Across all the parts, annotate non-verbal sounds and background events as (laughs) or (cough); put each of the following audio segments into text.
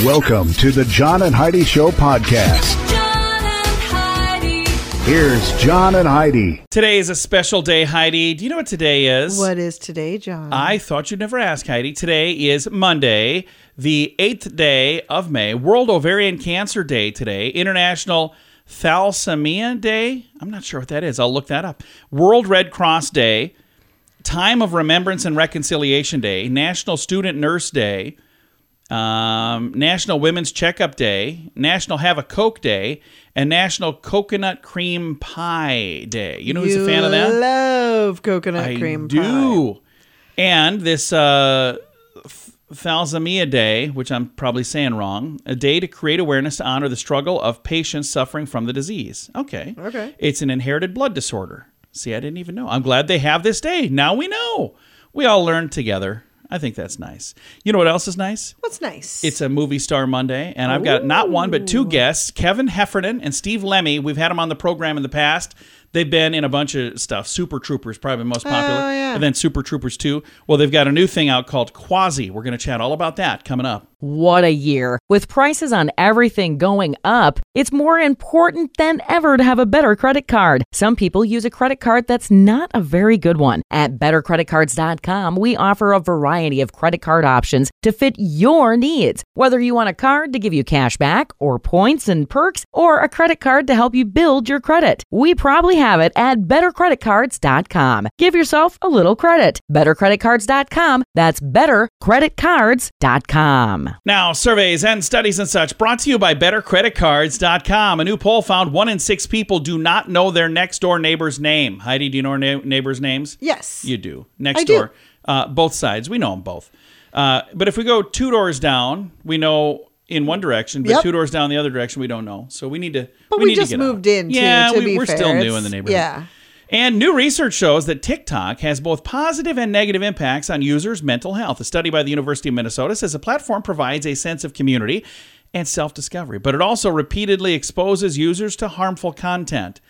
Welcome to the John and Heidi Show podcast. John and Heidi. Here's John and Heidi. Today is a special day, Heidi. Do you know what today is? What is today, John? I thought you'd never ask, Heidi. Today is Monday, the 8th day of May, World Ovarian Cancer Day today, International Thalassemia Day. I'm not sure what that is. I'll look that up. World Red Cross Day, Time of Remembrance and Reconciliation Day, National Student Nurse Day, um, National Women's Checkup Day, National Have a Coke Day, and National Coconut Cream Pie Day. You know who's you a fan of that? I love coconut I cream pie. do. And this uh, Thalassemia Day, which I'm probably saying wrong, a day to create awareness to honor the struggle of patients suffering from the disease. Okay. Okay. It's an inherited blood disorder. See, I didn't even know. I'm glad they have this day. Now we know. We all learned together. I think that's nice. You know what else is nice? What's nice? It's a movie star Monday, and I've got not one but two guests, Kevin Heffernan and Steve Lemme. We've had them on the program in the past. They've been in a bunch of stuff. Super Troopers, probably the most popular, Oh, yeah. and then Super Troopers 2. Well, they've got a new thing out called Quasi. We're going to chat all about that coming up. What a year. With prices on everything going up, it's more important than ever to have a better credit card. Some people use a credit card that's not a very good one. At bettercreditcards.com, we offer a variety of credit card options to fit your needs. Whether you want a card to give you cash back or points and perks or a credit card to help you build your credit, we probably have it at bettercreditcards.com. Give yourself a little credit. Bettercreditcards.com. That's bettercreditcards.com. Now, surveys and studies and such brought to you by BetterCreditCards.com. A new poll found one in six people do not know their next door neighbor's name. Heidi, do you know our na- neighbors' names? yes. You do. Next I do. door. Uh, both sides. We know them both. Uh, but if we go two doors down, we know in one direction, but Yep. two doors down the other direction, we don't know. So we need to. But we, we need just to get moved out. in, Yeah, to we, fair. still new in the neighborhood. yeah. And new research shows that TikTok has both positive and negative impacts on users' mental health. A study by the University of Minnesota says the platform provides a sense of community and self discovery, but it also repeatedly exposes users to harmful content.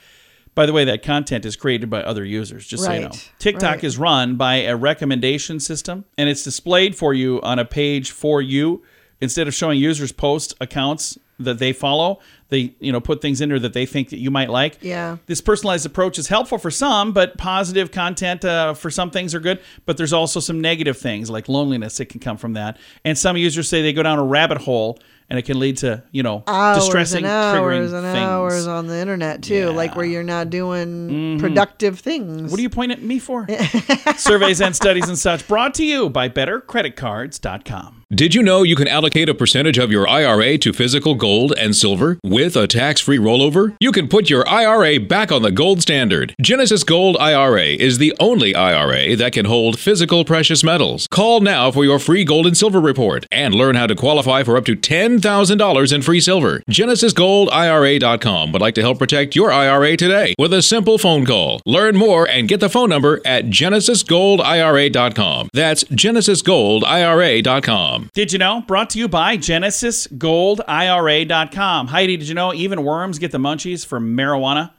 By the way, that content is created by other users, just so you know. TikTok right. is run by a recommendation system, and it's displayed for you on a page for you. Instead of showing users post accounts that they follow, they you know put things in there that they think that you might like. Yeah. This personalized approach is helpful for some, but positive content uh, for some things are good. But there's also some negative things like loneliness that can come from that. And some users say they go down a rabbit hole and it can lead to you know hours distressing, and hours triggering and things. hours on the internet too, like where Mm-hmm. you're not doing productive things. What are you pointing at me for? (laughs) Surveys and studies and such brought to you by BetterCreditCards.com. Did you know you can allocate a percentage of your IRA to physical gold and silver with a tax free rollover? You can put your IRA back on the gold standard. Genesis Gold IRA is the only IRA that can hold physical precious metals. Call now for your free gold and silver report and learn how to qualify for up to $10,000 in free silver. GenesisGoldIRA.com would like to help protect your IRA today with a simple phone call. Learn more and get the phone number at GenesisGoldIRA.com. That's GenesisGoldIRA.com. Did you know? Brought to you by GenesisGoldIRA.com. Heidi, did you know even worms get the munchies from marijuana?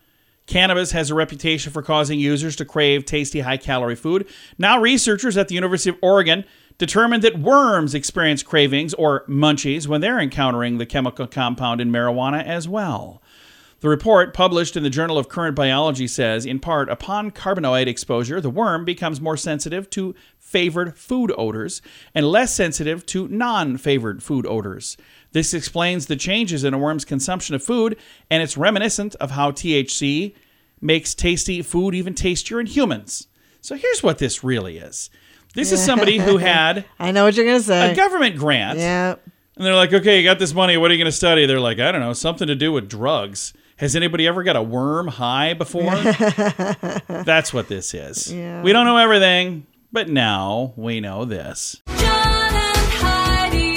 Cannabis has a reputation for causing users to crave tasty, high calorie food. Now, researchers at the University of Oregon determined that worms experience cravings or munchies when they're encountering the chemical compound in marijuana as well. The report, published in the Journal of Current Biology, says in part, upon anandamide exposure, the worm becomes more sensitive to favored food odors and less sensitive to non favored food odors. This explains the changes in a worm's consumption of food, and it's reminiscent of how THC makes tasty food even tastier in humans. So here's what this really is this is somebody who (laughs) had I know what you're gonna say. a government grant. yeah. And they're like, okay, you got this money. What are you going to study? They're like, I don't know, something to do with drugs. Has anybody ever got a worm high before? (laughs) That's what this is. Yeah. We don't know everything, but now we know this. John and Heidi.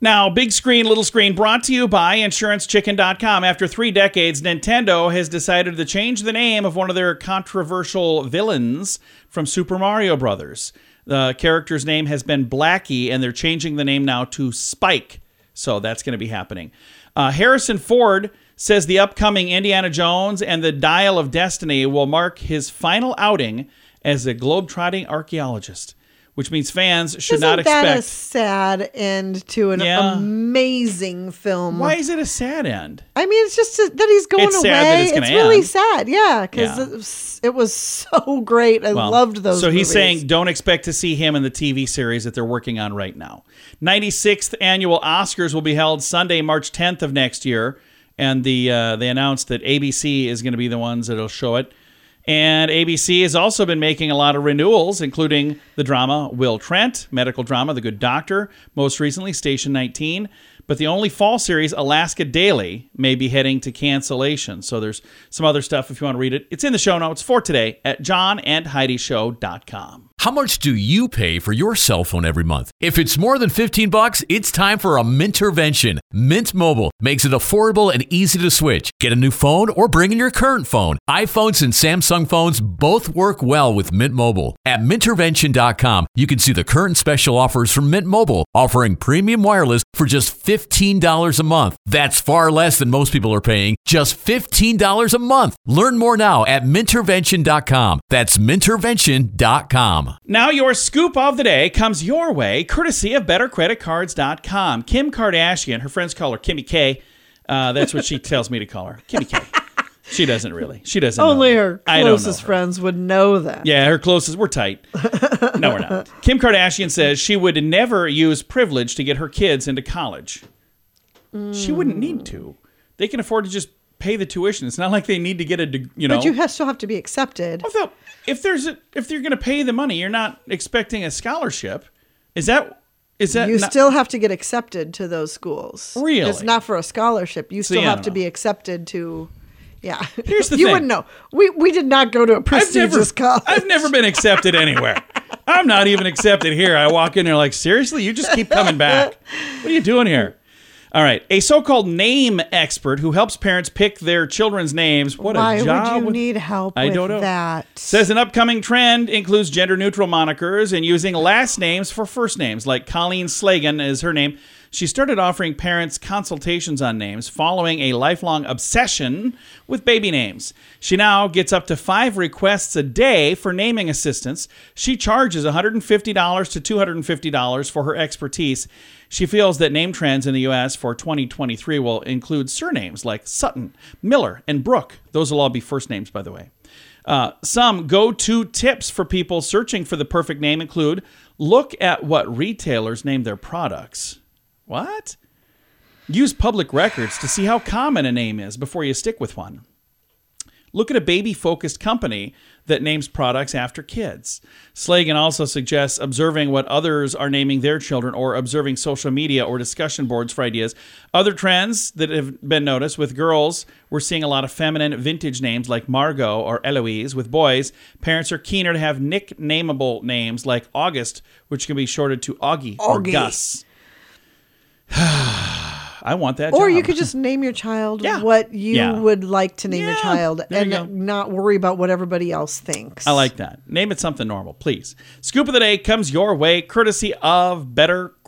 Now, big screen, little screen, brought to you by InsuranceChicken.com. After three decades, Nintendo has decided to change the name of one of their controversial villains from Super Mario Brothers. The character's name has been Blackie, and they're changing the name now to Spike. So that's going to be happening. Uh, Harrison Ford says the upcoming Indiana Jones and the Dial of Destiny will mark his final outing as a globe-trotting archaeologist, which means fans should Isn't not that a sad end to an Yeah. amazing film? Why is it a sad end? I mean, it's just that he's going It's away. sad that it's it's really sad, yeah, because Yeah. it, was, so (laughs) great. I Well, loved those. So he's saying don't expect to see him in the TV series that they're working on right now. 96th annual Oscars will be held Sunday, March 10th of next year, and the uh, they announced that ABC is going to be the ones that'll show it. And ABC has also been making a lot of renewals, including the drama Will Trent, medical drama The Good Doctor, most recently Station 19. But the only fall series, Alaska Daily, may be heading to cancellation. So there's some other stuff if you want to read it. It's in the show notes for today at johnandheidishow.com. How much do you pay for your cell phone every month? If it's more than 15 bucks, it's time for a Mintervention. Mint Mobile makes it affordable and easy to switch. Get a new phone or bring in your current phone. iPhones and Samsung phones both work well with Mint Mobile. At mintervention.com, you can see the current special offers from Mint Mobile, offering premium wireless for just $15 a month. That's far less than most people are paying, just $15 a month. Learn more now at mintervention.com. That's mintervention.com. Now, your scoop of the day comes your way courtesy of BetterCreditCards.com. Kim Kardashian, her friends call her Kimmy K. Uh, that's what she (laughs) tells me to call her, Kimmy K. She doesn't really. She doesn't. know. only her know closest her. friends would know that. Yeah, her closest. We're tight. No, we're not. (laughs) Kim Kardashian says she would never use privilege to get her kids into college. She wouldn't need to. They can afford to just pay the tuition. It's not like they need to get a, you know. But you ha- still have to be accepted. Although, if there's a, if they're going to pay the money, you're not expecting a scholarship. Is that is that you not- still have to get accepted to those schools. Really? It's not for a scholarship. You still have to know. be accepted to. Yeah. Here's the (laughs) you thing. wouldn't know. We we did not go to a I've prestigious never, college. I've never been accepted anywhere. I'm not even accepted here. I walk in there like, seriously, you just keep coming back. What are you doing here? All right, a so-called name expert who helps parents pick their children's names. What Why a job! Why would you need help I with don't know. that? Says an upcoming trend includes gender-neutral monikers and using last names for first names, like Colleen Slagen is her name. She started offering parents consultations on names following a lifelong obsession with baby names. She now gets up to five requests a day for naming assistance. She charges $150 to $250 for her expertise. She feels that name trends in the U.S. for 2023 will include surnames like Sutton, Miller, and Brooke. Those will all be first names, by the way. Uh, some go to tips for people searching for the perfect name include look at what retailers name their products. What? Use public records to see how common a name is before you stick with one. Look at a baby focused company that names products after kids. Slagen also suggests observing what others are naming their children or observing social media or discussion boards for ideas. Other trends that have been noticed with girls, we're seeing a lot of feminine vintage names like Margot or Eloise. With boys, parents are keener to have nicknameable names like August, which can be shortened to Augie, or Gus. (sighs) I want that Or you could just name your child (laughs) Yeah. what you Yeah. would like to name your child There and go. not worry about what everybody else thinks. I like that. Name it something normal, please. Scoop of the day comes your way courtesy of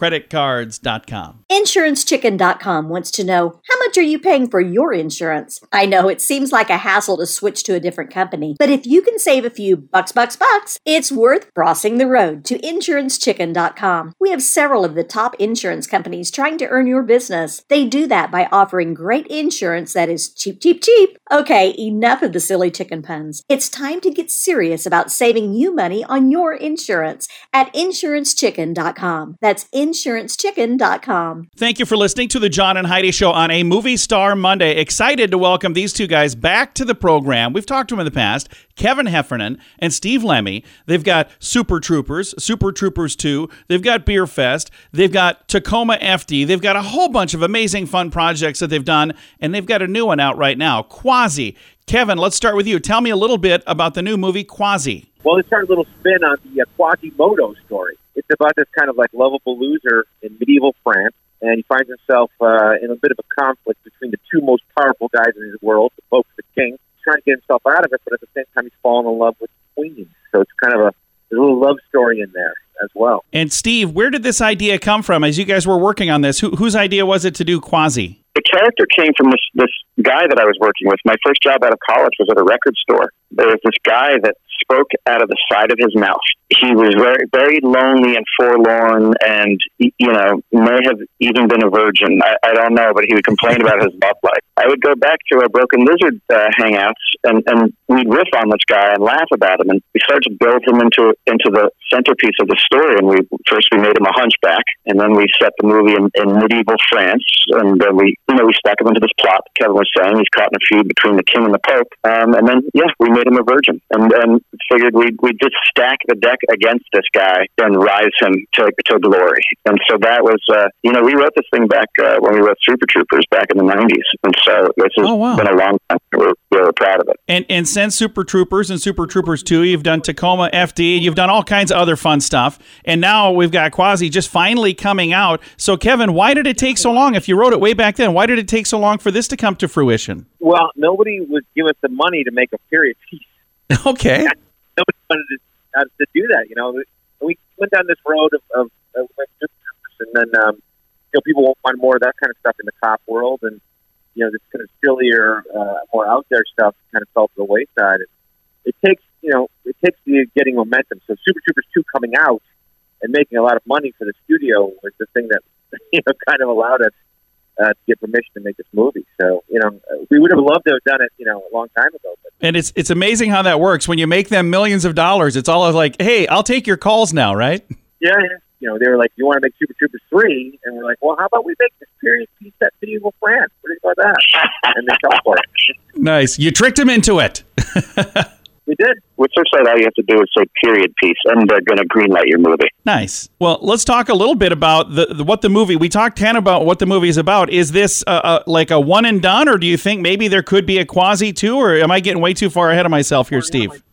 bettercreditcards.com. InsuranceChicken.com wants to know how much are you paying for your insurance? I know it seems like a hassle to switch to a different company, but if you can save a few bucks, bucks, bucks, it's worth crossing the road to InsuranceChicken.com. We have several of the top insurance companies trying to earn your business. They do that by offering great insurance that is cheap, cheap, cheap. Okay, enough of the silly chicken puns. It's time to get serious about saving you money on your insurance at InsuranceChicken.com. That's InsuranceChicken.com. Thank you for listening to the John and Heidi Show on a Movie Star Monday. Excited to welcome these two guys back to the program. We've talked to them in the past, Kevin Heffernan and Steve Lemme. They've got Super Troopers, Super Troopers 2. They've got Beer Fest. They've got Tacoma FD. They've got a whole bunch of amazing fun projects that they've done, and they've got a new one out right now, Quasi. Kevin, let's start with you. Tell me a little bit about the new movie Quasi. Well, it's our little spin on the uh, Quasimodo story. It's about this kind of like lovable loser in medieval France, and he finds himself uh, in a bit of a conflict between the two most powerful guys in his world, the Pope and the King. He's trying to get himself out of it, but at the same time, he's falling in love with the Queen. So it's kind of a, a little love story in there as well. And Steve, where did this idea come from as you guys were working on this? Who, whose idea was it to do Quasi? the character came from this this guy that I was working with. My first job out of college was at a record store. There was this guy that spoke out of the side of his mouth. He was very very lonely and forlorn, and you know may have even been a virgin. I, I don't know, but he would complain about his love life. I would go back to our Broken Lizard uh, hangouts, and and we'd riff on this guy and laugh about him, and we started to build him into into the centerpiece of the story. And we first we made him a hunchback, and then we set the movie in, in medieval France, and then we you know we stuck him into this plot. Kevin was saying he's caught in a feud between the king and the pope, um, and then yeah, we made him a virgin, and and figured we we just stack the deck against this guy and rise him to to glory. And so that was uh, you know we wrote this thing back uh, when we wrote Super Troopers back in the '90s, and so this has Oh, wow. been a long time. We're we're proud of it. And and since Super Troopers and Super Troopers 2, you've done Tacoma FD, you've done all kinds of other fun stuff. And now we've got Quasi just finally coming out. So Kevin, why did it take so long? If you wrote it way back then, why did it take so long for this to come to fruition? Well, nobody would give us the money to make a period piece. (laughs) Okay. Nobody wanted to, uh, to do that. You know, we went down this road of, of, of and then um, you know people want more of that kind of stuff in the cop world, and you know this kind of sillier, uh, more out there stuff kind of fell to the wayside. It, it takes you know it takes the getting momentum. So Super Troopers two coming out and making a lot of money for the studio was the thing that (laughs) you know kind of allowed us uh, to get permission to make this movie. So you know we would have loved to have done it you know a long time ago, but And it's it's amazing how that works. When you make them millions of dollars, it's all like, hey, I'll take your calls now, right? yeah, yeah. You know, they were like, "You want to make Super Troopers 3? And we're like, "Well, how about we make this period piece set medieval France? What do you think about that?" And they fell for it. Nice. You tricked him into it. (laughs) We did. With Surfside, all you have to do is say period piece, and they're going to greenlight your movie. Nice. Well, let's talk a little bit about the, the what the movie. We talked of about what the movie is about. Is this uh, uh, like a one and done, or do you think maybe there could be a quasi two, or am I getting way too far ahead of myself here, Steve? (laughs)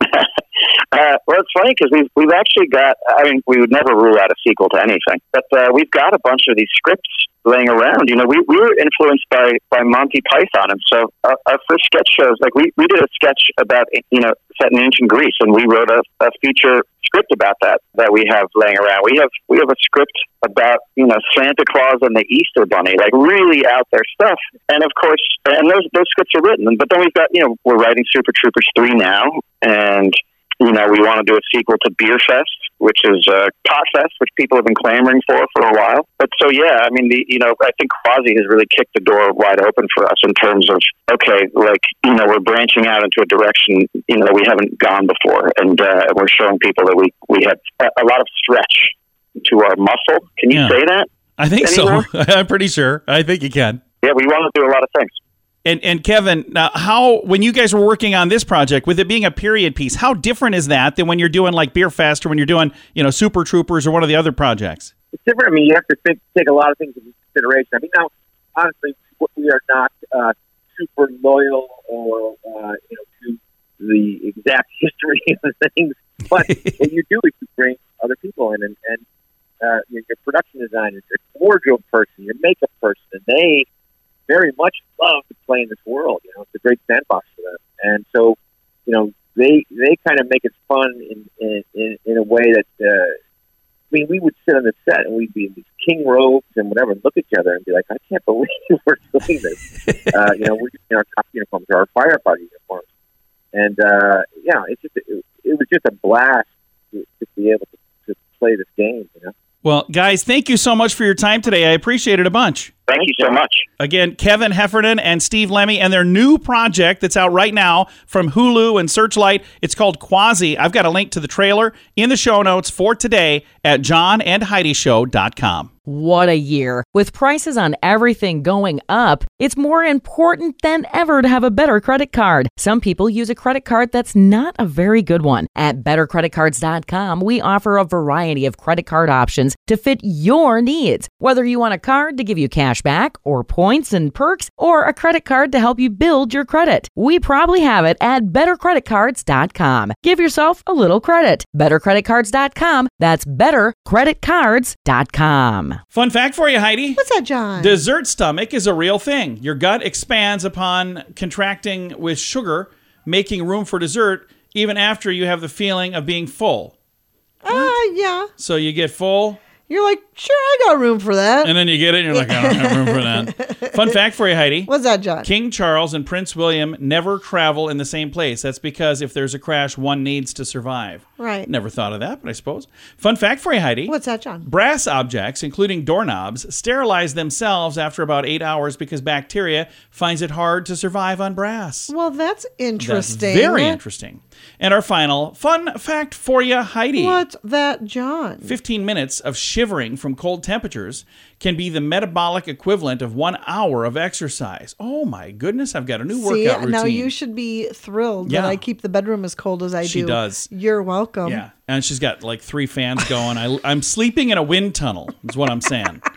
Uh, well, it's funny because we've we've actually got. I mean, we would never rule out a sequel to anything, but uh, we've got a bunch of these scripts laying around. You know, we, we were influenced by by Monty Python, and so our, our first sketch shows, like we we did a sketch about you know set in ancient Greece, and we wrote a, a feature script about that that we have laying around. We have we have a script about you know Santa Claus and the Easter Bunny, like really out there stuff. And of course, and those those scripts are written. But then we've got you know we're writing Super Troopers three now, and you know, we want to do a sequel to Beer Fest, which is uh, Pot Fest, which people have been clamoring for for a while. But so, yeah, I mean, the you know, I think Quasi has really kicked the door wide open for us in terms of okay, like you know, we're branching out into a direction you know that we haven't gone before, and uh, we're showing people that we we have a, a lot of stretch to our muscle. Can you Yeah. say that? I think Anymore? so. (laughs) I'm pretty sure. I think you can. Yeah, we want to do a lot of things. And and Kevin, now how when you guys were working on this project, with it being a period piece, how different is that than when you're doing like Beer Fest or when you're doing you know Super Troopers or one of the other projects? It's different. I mean, you have to think, take a lot of things into consideration. I mean, now, honestly, we are not uh, super loyal or uh, you know to the exact history (laughs) of the things, but (laughs) what you do is you bring other people in, and, and uh, your, your production designers, your wardrobe person, your makeup person, and they very much love to play in this world. You know, it's a great sandbox for them, and so you know they they kind of make it fun in in, in, in a way that. Uh, I mean, we would sit on the set and we'd be in these king robes and whatever, and look at each other and be like, "I can't believe (laughs) we're doing this." (laughs) uh, you know, we're in our cop uniforms our firefighter uniforms, and uh, yeah, it's just it, it was just a blast to, to be able to, to play this game. You know. Well, guys, thank you so much for your time today. I appreciate it a bunch. Thank you so much. Again, Kevin Heffernan and Steve Lemme and their new project that's out right now from Hulu and Searchlight. It's called Quasi. I've got a link to the trailer in the show notes for today at johnandheidishow.com. What a year. With prices on everything going up, it's more important than ever to have a better credit card. Some people use a credit card that's not a very good one. At bettercreditcards.com, we offer a variety of credit card options to fit your needs. Whether you want a card to give you cash back or points and perks or a credit card to help you build your credit, we probably have it at bettercreditcards.com. Give yourself a little credit. Bettercreditcards.com. That's bettercreditcards.com. johnandheidi.com. Fun fact for you, Heidi. What's that, John? Dessert stomach is a real thing. Your gut expands upon contracting with sugar, making room for dessert, even after you have the feeling of being full. Ah, yeah. So you get full, You're like, sure, I got room for that. and then you get it, and you're like, I don't have room for that. (laughs) Fun fact for you, Heidi. What's that, John? King Charles and Prince William never travel in the same place. That's because if there's a crash, one needs to survive. Right. Never thought of that, but I suppose. Fun fact for you, Heidi. What's that, John? Brass objects, including doorknobs, sterilize themselves after about eight hours because bacteria finds it hard to survive on brass. Well, that's interesting. That's very interesting. And our final fun fact for you, Heidi. What's that, John? 15 minutes of shivering from cold temperatures can be the metabolic equivalent of one hour of exercise. Oh my goodness, I've got a new See, workout routine. now you should be thrilled Yeah. that I keep the bedroom as cold as I She do. does. You're welcome. Yeah, and she's got like three fans going. I, I'm sleeping in a wind tunnel, is what I'm saying. (laughs)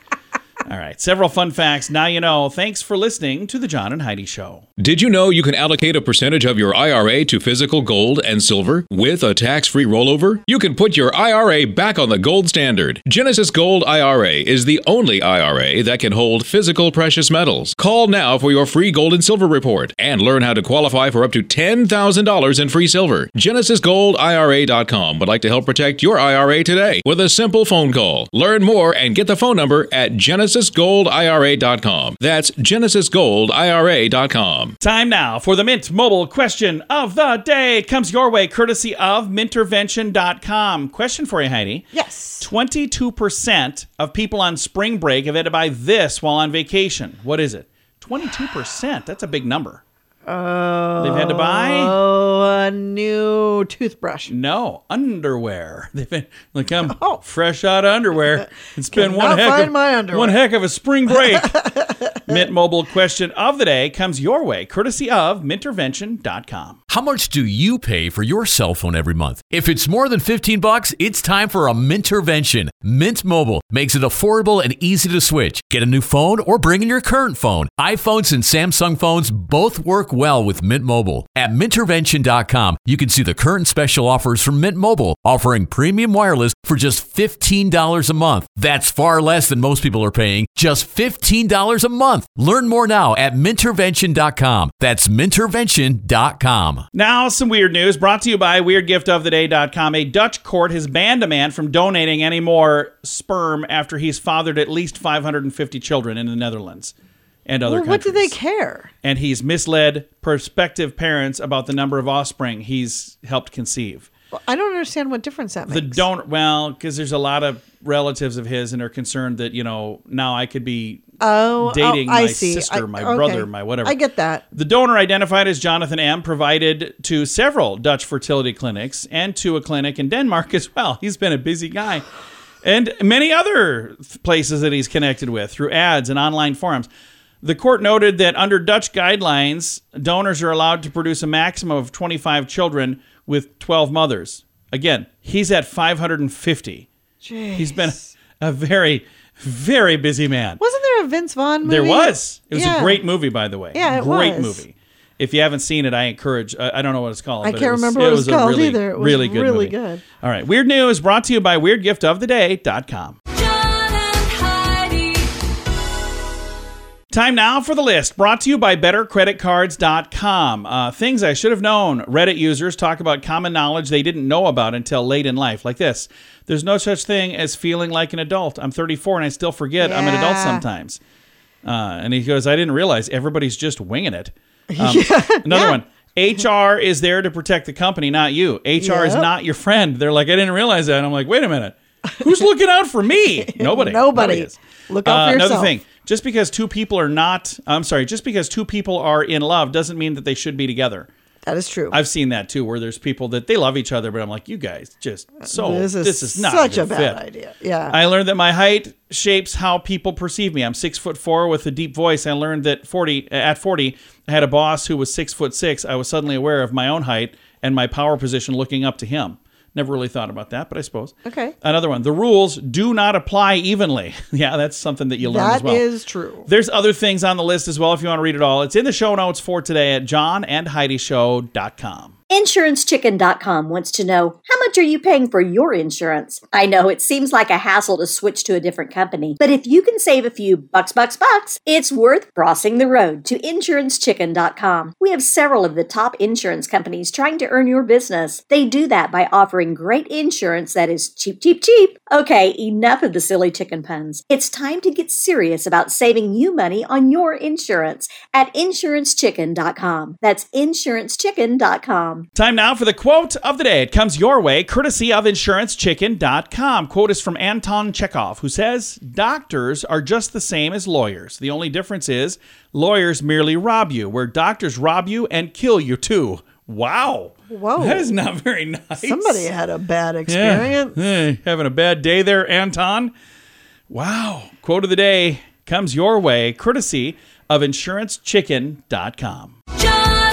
All right, several fun facts. Now you know. Thanks for listening to the John and Heidi Show. Did you know you can allocate a percentage of your IRA to physical gold and silver with a tax free rollover? You can put your IRA back on the gold standard. Genesis Gold IRA is the only IRA that can hold physical precious metals. Call now for your free gold and silver report and learn how to qualify for up to $10,000 in free silver. GenesisGoldIRA.com would like to help protect your IRA today with a simple phone call. Learn more and get the phone number at GenesisGoldIRA.com. That's GenesisGoldIRA.com. Time now for the Mint Mobile question of the day. It comes your way courtesy of Mintervention.com. Question for you, Heidi. Yes. 22% of people on spring break have had to buy this while on vacation. What is it? 22%. That's a big number. Oh. They've had to buy? Oh, a new toothbrush. No, underwear. (laughs) They've been like I'm oh. fresh out of underwear. It's been one Oh. Heck of one heck of a spring break. (laughs) Mint Mobile question of the day comes your way courtesy of Mintervention.com. How much do you pay for your cell phone every month? If it's more than 15 bucks, it's time for a Mintervention. Mint Mobile makes it affordable and easy to switch. Get a new phone or bring in your current phone. iPhones and Samsung phones both work well with Mint Mobile. At mintervention.com, you can see the current special offers from Mint Mobile, offering premium wireless for just $15 a month. That's far less than most people are paying, just $15 a month. Learn more now at mintervention.com. That's mintervention.com. Now, some weird news brought to you by WeirdGiftOfTheDay.com. A Dutch court has banned a man from donating any more sperm after he's fathered at least 550 children in the Netherlands and other Well, what do they care? and he's misled prospective parents about the number of offspring he's helped conceive. Well, I don't understand what difference that makes. The donor, well, because there's a lot of relatives of his and are concerned that you know now I could be Oh, oh, dating oh, my see. sister, I- my okay. brother, my whatever. I get that. The donor identified as Jonathan M. provided to several Dutch fertility clinics and to a clinic in Denmark as well. He's been a busy guy. And many other places that he's connected with through ads and online forums. The court noted that under Dutch guidelines, donors are allowed to produce a maximum of 25 children with 12 mothers. Again, he's at 550. He's been a very, very busy man. Wasn't there a Vince Vaughn movie? There was. It was Yeah. a great movie, by the way. Yeah, it great was. movie. If you haven't seen it, I encourage. I I don't know what it's called. I but can't it was, remember what it was was called really, either. It was really good. really movie. good. All right. Weird news brought to you by WeirdGiftOfTheDay.com. Time now for the list brought to you by BetterCreditCards.com. Uh, things I should have known. Reddit users talk about common knowledge they didn't know about until late in life, like this. There's no such thing as feeling like an adult. I'm 34 and I still forget I'm an adult sometimes. Uh, and he goes, I didn't realize everybody's just winging it. (laughs) Um, Another one. HR is there to protect the company, not you. HR is not your friend. They're like, I didn't realize that. And I'm like, wait a minute. Who's looking out for me? (laughs) Nobody. Nobody. is. Look out Uh, for Another thing. Just because two people are not, I'm sorry, just because two people are in love doesn't mean that they should be together. That is true. I've seen that too, where there's people that they love each other, but I'm like, you guys just uh, so this is, this is not such a, a bad fit. idea. Yeah. I learned that my height shapes how people perceive me. I'm six foot four with a deep voice. I learned that 40 at 40, I had a boss who was six foot six. I was suddenly aware of my own height and my power position, looking up to him. Never really thought about that, but I suppose. Okay. Another one. The rules do not apply evenly. (laughs) yeah, that's something that you learn as well. is true. There's other things on the list as well if you want to read it all. It's in the show notes for today at johnandheidishow.com. InsuranceChicken.com wants to know how much are you paying for your insurance? I know it seems like a hassle to switch to a different company, but if you can save a few bucks, bucks, bucks, it's worth crossing the road to InsuranceChicken.com. We have several of the top insurance companies trying to earn your business. They do that by offering great insurance that is cheap, cheap, cheap. Okay, enough of the silly chicken puns. It's time to get serious about saving you money on your insurance at InsuranceChicken.com. That's InsuranceChicken.com. Time now for the quote of the day. It comes your way, courtesy of InsuranceChicken.com. Quote is from Anton Chekhov, who says, Doctors are just the same as lawyers. The only difference is lawyers merely rob you, where doctors rob you and kill you too. Wow. Whoa. That is not very nice. Somebody had a bad Yeah. experience. Hey, having a bad day there, Anton? Wow. Quote of the day comes your way, courtesy of InsuranceChicken.com. John and Heidi.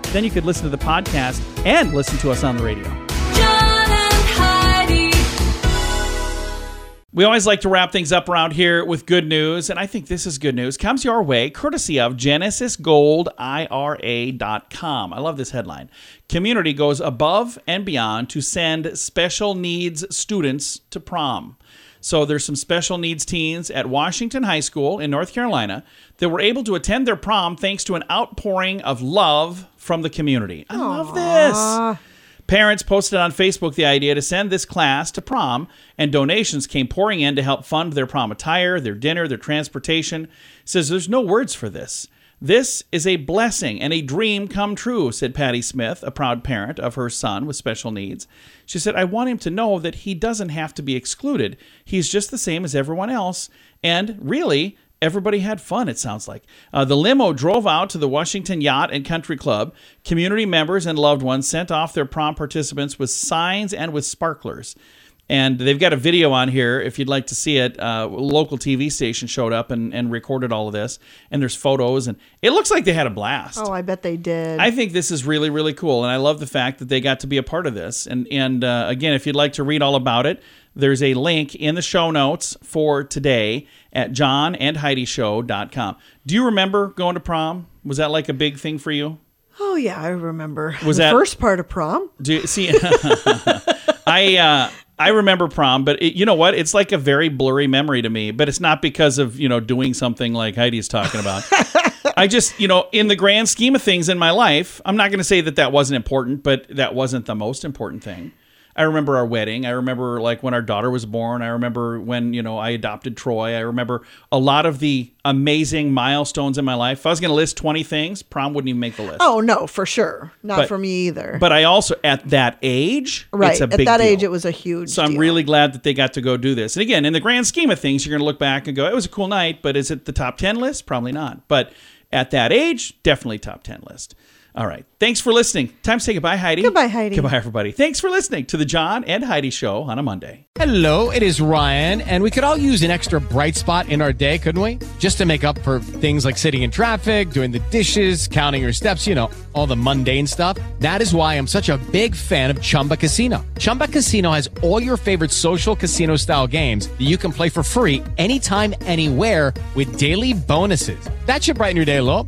Then you could listen to the podcast and listen to us on the radio. John and Heidi. We always like to wrap things up around here with good news, and I think this is good news. Comes your way courtesy of GenesisGoldIRA.com. I love this headline. Community goes above and beyond to send special needs students to prom. So there's some special needs teens at Washington High School in North Carolina that were able to attend their prom thanks to an outpouring of love from the community. I love this. Parents posted on Facebook the idea to send this class to prom, and donations came pouring in to help fund their prom attire, their dinner, their transportation. Says there's no words for this. This is a blessing and a dream come true, said Patty Smith, a proud parent of her son with special needs. She said, I want him to know that he doesn't have to be excluded. He's just the same as everyone else. And really, everybody had fun, it sounds like. Uh, the limo drove out to the Washington Yacht and Country Club. Community members and loved ones sent off their prom participants with signs and with sparklers. And they've got a video on here if you'd like to see it. Uh, a local TV station showed up and, and recorded all of this. And there's photos, and it looks like they had a blast. Oh, I bet they did. I think this is really, really cool, and I love the fact that they got to be a part of this. And and uh, again, if you'd like to read all about it, there's a link in the show notes for today at johnandheidishow.com. Do you remember going to prom? Was that like a big thing for you? oh yeah, I remember. Was the that- first part of prom? Do you see? (laughs) I uh, I remember prom, but it, you know what? It's like a very blurry memory to me. But it's not because of you know doing something like Heidi's talking about. (laughs) I just you know in the grand scheme of things in my life, I'm not going to say that that wasn't important, but that wasn't the most important thing. I remember our wedding. I remember like when our daughter was born. I remember when you know I adopted Troy. I remember a lot of the amazing milestones in my life. If I was going to list 20 things, prom wouldn't even make the list. Oh no, for sure, not But- for me either. But I also, at that age, right it's a at that deal. age, it was a huge. So I'm deal. really glad that they got to go do this. And again, in the grand scheme of things, you're going to look back and go, it was a cool night, but is it the top 10 list? Probably not. But at that age, definitely top 10 list. All right. Thanks for listening. Time to say goodbye, Heidi. Goodbye, Heidi. Goodbye, everybody. Thanks for listening to the John and Heidi Show on a Monday. Hello, it is Ryan, and we could all use an extra bright spot in our day, couldn't we? Just to make up for things like sitting in traffic, doing the dishes, counting your steps, you know, all the mundane stuff. That is why I'm such a big fan of Chumba Casino. Chumba Casino has all your favorite social casino style games that you can play for free anytime, anywhere with daily bonuses. That should brighten your day a little.